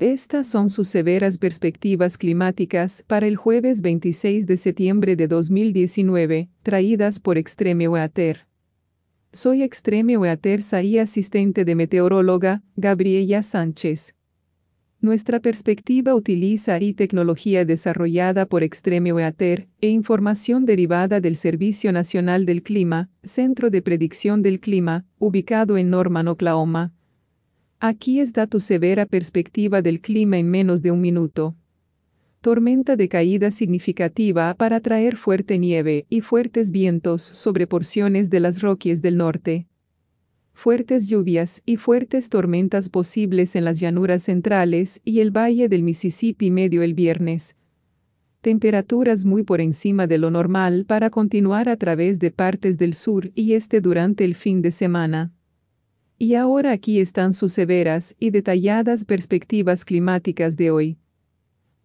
Estas son sus severas perspectivas climáticas para el jueves 26 de septiembre de 2019, traídas por Extreme Weather. Soy Extreme Weather y asistente de meteoróloga, Gabriela Sánchez. Nuestra perspectiva utiliza y tecnología desarrollada por Extreme Weather e información derivada del Servicio Nacional del Clima, Centro de Predicción del Clima, ubicado en Norman, Oklahoma. Aquí está tu severa perspectiva del clima en menos de un minuto. Tormenta de caída significativa para traer fuerte nieve y fuertes vientos sobre porciones de las Rockies del norte fuertes lluvias y fuertes tormentas posibles en las llanuras centrales y el valle del Mississippi medio el viernes. Temperaturas muy por encima de lo normal para continuar a través de partes del sur y este durante el fin de semana. Y ahora aquí están sus severas y detalladas perspectivas climáticas de hoy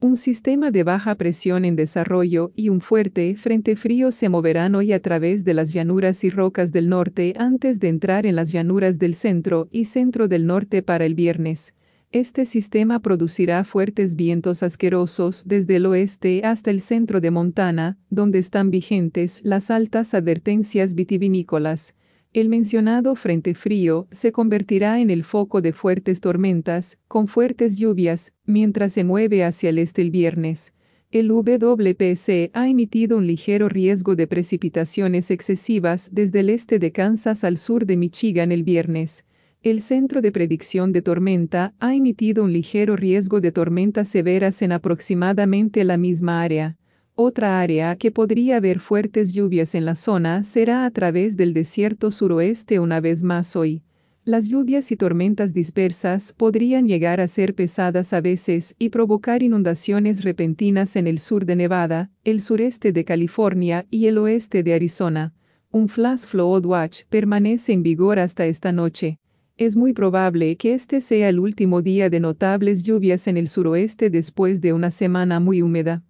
un sistema de baja presión en desarrollo y un fuerte frente frío se moverán hoy a través de las llanuras y rocas del norte antes de entrar en las llanuras del centro y centro del norte para el viernes. Este sistema producirá fuertes vientos asquerosos desde el oeste hasta el centro de Montana, donde están vigentes las altas advertencias vitivinícolas. El mencionado frente frío se convertirá en el foco de fuertes tormentas, con fuertes lluvias, mientras se mueve hacia el este el viernes. El WPC ha emitido un ligero riesgo de precipitaciones excesivas desde el este de Kansas al sur de Michigan el viernes. El Centro de Predicción de Tormenta ha emitido un ligero riesgo de tormentas severas en aproximadamente la misma área. Otra área que podría haber fuertes lluvias en la zona será a través del desierto suroeste una vez más hoy. Las lluvias y tormentas dispersas podrían llegar a ser pesadas a veces y provocar inundaciones repentinas en el sur de Nevada, el sureste de California y el oeste de Arizona. Un flash flood watch permanece en vigor hasta esta noche. Es muy probable que este sea el último día de notables lluvias en el suroeste después de una semana muy húmeda.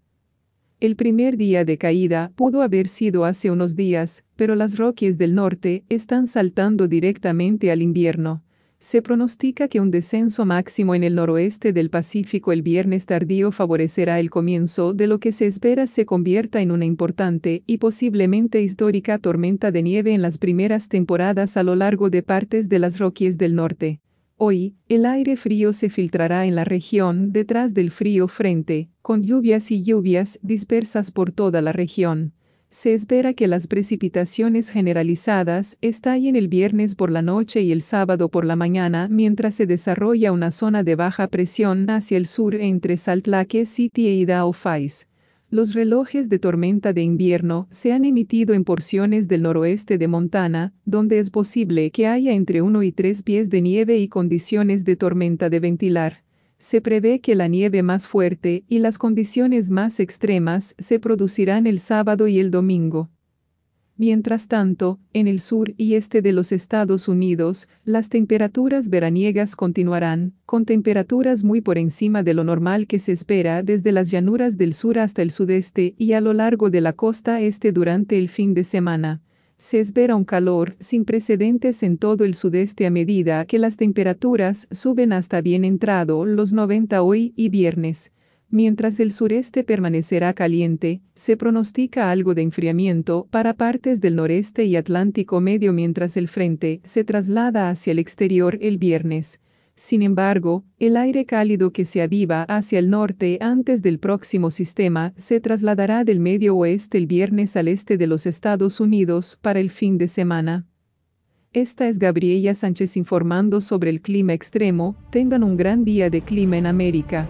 El primer día de caída pudo haber sido hace unos días, pero las Rockies del norte están saltando directamente al invierno. Se pronostica que un descenso máximo en el noroeste del Pacífico el viernes tardío favorecerá el comienzo de lo que se espera se convierta en una importante y posiblemente histórica tormenta de nieve en las primeras temporadas a lo largo de partes de las Rockies del norte. Hoy, el aire frío se filtrará en la región detrás del frío frente, con lluvias y lluvias dispersas por toda la región. Se espera que las precipitaciones generalizadas estallen el viernes por la noche y el sábado por la mañana mientras se desarrolla una zona de baja presión hacia el sur entre Salt Lake City e Idaho Falls. Los relojes de tormenta de invierno se han emitido en porciones del noroeste de Montana, donde es posible que haya entre 1 y 3 pies de nieve y condiciones de tormenta de ventilar. Se prevé que la nieve más fuerte y las condiciones más extremas se producirán el sábado y el domingo. Mientras tanto, en el sur y este de los Estados Unidos, las temperaturas veraniegas continuarán, con temperaturas muy por encima de lo normal que se espera desde las llanuras del sur hasta el sudeste y a lo largo de la costa este durante el fin de semana. Se espera un calor sin precedentes en todo el sudeste a medida que las temperaturas suben hasta bien entrado los 90 hoy y viernes. Mientras el sureste permanecerá caliente, se pronostica algo de enfriamiento para partes del noreste y Atlántico medio mientras el frente se traslada hacia el exterior el viernes. Sin embargo, el aire cálido que se aviva hacia el norte antes del próximo sistema se trasladará del medio oeste el viernes al este de los Estados Unidos para el fin de semana. Esta es Gabriela Sánchez informando sobre el clima extremo. Tengan un gran día de clima en América.